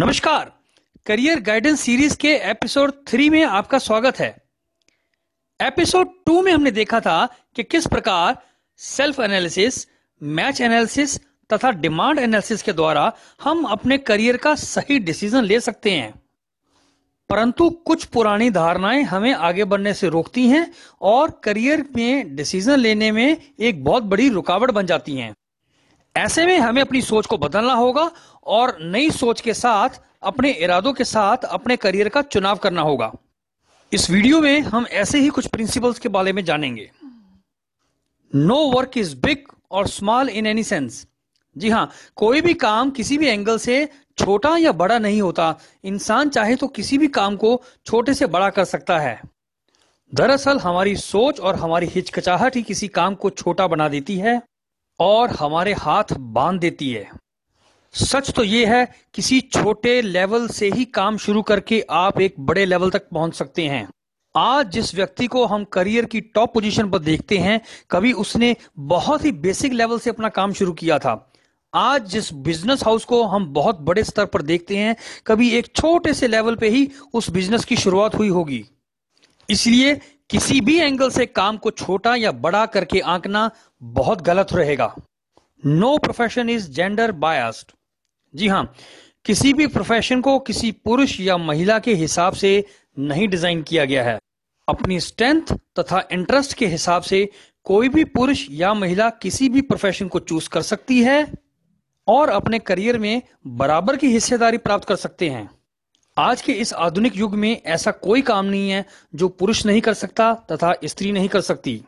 नमस्कार। Career guidance series के episode three में आपका स्वागत है। एपिसोड टू में हमने देखा था कि किस प्रकार सेल्फ एनालिसिस, मैच एनालिसिस तथा डिमांड एनालिसिस के द्वारा हम अपने करियर का सही डिसीज़न ले सकते हैं। परंतु कुछ पुरानी धारणाएँ हमें आगे बढ़ने से रोकती हैं और करियर में डिसीज़न लेने में एक बहुत बड़ी रुकावट बन जाती हैं। ऐसे में हमें अपनी सोच को बदलना होगा और नई सोच के साथ, अपने इरादों के साथ, अपने करियर का चुनाव करना होगा। इस वीडियो में हम ऐसे ही कुछ प्रिंसिपल्स के बारे में जानेंगे। नो वर्क इज़ बिग और स्मॉल इन एनी सेंस जी हाँ कोई भी काम किसी भी एंगल से छोटा या बड़ा नहीं होता। इंसान चाहे तो किसी भी काम को छोटे से बड़ा कर सकता है। दरअसल हमारी सोच और हमारी हिचकिचाहट ही किसी काम को छोटा बना देती है। और हमारे हाथ बाँध देती है। सच तो यह है, किसी छोटे लेवल से ही काम शुरू करके आप एक बड़े लेवल तक पहुँच सकते हैं। आज जिस व्यक्ति को हम करियर की टॉप पोजीशन पर देखते हैं, कभी उसने बहुत ही बेसिक लेवल से अपना काम शुरू किया था। आज जिस बिज़नेस हाउस को हम बहुत बड़े स्तर पर देखते हैं, कभी एक छोटे से लेवल पे ही उस बिज़नेस की शुरुआत हुई होगी। इसलिए किसी भी एंगल से काम को छोटा या बड़ा करके आंकना बहुत गलत रहेगा। No profession is gender biased जी हाँ किसी भी प्रोफेशन को किसी पुरुष या महिला के हिसाब से नहीं डिज़ाइन किया गया है। अपनी स्ट्रेंथ तथा इंटरेस्ट के हिसाब से कोई भी पुरुष या महिला किसी भी प्रोफेशन को चूज़ कर सकती है और अपने करियर में बराबर की हिस्सेदारी प्राप्त कर सकते हैं। आज के इस आधुनिक युग में ऐसा कोई काम नहीं है जो पुरुष नहीं कर सकता तथा स्त्री नहीं कर सकती।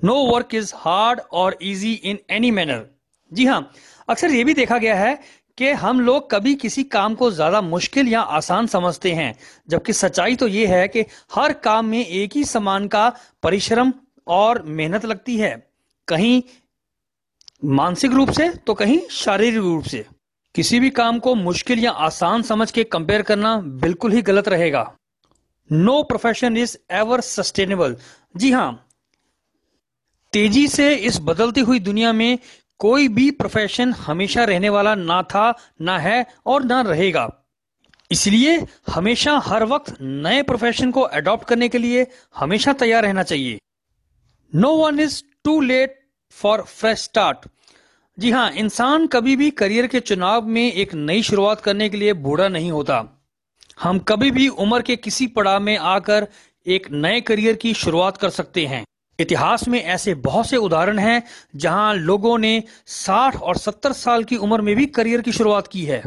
नो वर्क इज़ हार्ड और इजी इन एनी मैनर जी हाँ अक्सर ये भी देखा गया है कि हम लोग कभी किसी काम को ज़्यादा मुश्किल या आसान समझते हैं, जबकि सच्चाई तो ये है कि हर काम में एक ही समान का परिश्रम और मेहनत लगती है। कहीं मानसिक रूप से तो कहीं शारीरिक रूप से। किसी भी काम को मुश्किल या आसान समझ के कंपेयर करना बिल्कुल ही गलत रहेगा। No profession is ever sustainable जी हाँ तेज़ी से इस बदलती हुई दुनिया में कोई भी प्रोफेशन हमेशा रहने वाला ना था, ना है और ना रहेगा। इसलिए हमेशा हर वक्त नए प्रोफेशन को अडॉप्ट करने के लिए हमेशा तैयार रहना चाहिए। No one is too late for fresh start जी हाँ इंसान कभी भी करियर के चुनाव में एक नई शुरुआत करने के लिए बूढ़ा नहीं होता। हम कभी भी उम्र के किसी पड़ाव में आकर एक नए करियर की शुरुआत कर सकते हैं। इतिहास में ऐसे बहुत से उदाहरण हैं, जहाँ लोगों ने 60 और 70 साल की उम्र में भी करियर की शुरुआत की है।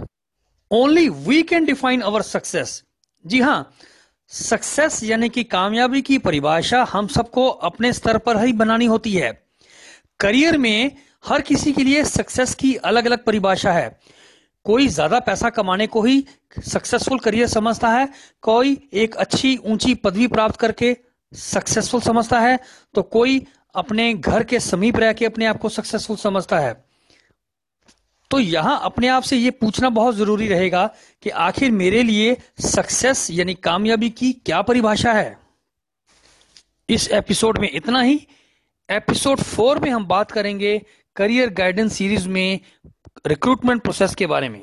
Only we can define our success जी हाँ सक्सेस यानी कि कामयाबी की परिभाषा हम सबको अपने स्तर पर ही बनानी होती है। करियर में हर किसी के लिए सक्सेस की अलग अलग परिभाषा है। कोई ज़्यादा पैसा कमाने को ही सक्सेसफुल करियर समझता है, कोई एक अच्छी ऊँची पदवी प्राप्त करके सक्सेसफुल समझता है तो कोई अपने घर के समीप रह के अपने आप को सक्सेसफुल समझता है। तो यहाँ अपने आप से यह पूछना बहुत ज़रूरी रहेगा कि आखिर मेरे लिए सक्सेस यानी कामयाबी की क्या परिभाषा है। इस एपिसोड में इतना ही। एपिसोड फोर में हम बात करेंगे करियर गाइडेंस सीरीज़ में रिक्रूटमेंट प्रोसेस के बारे में।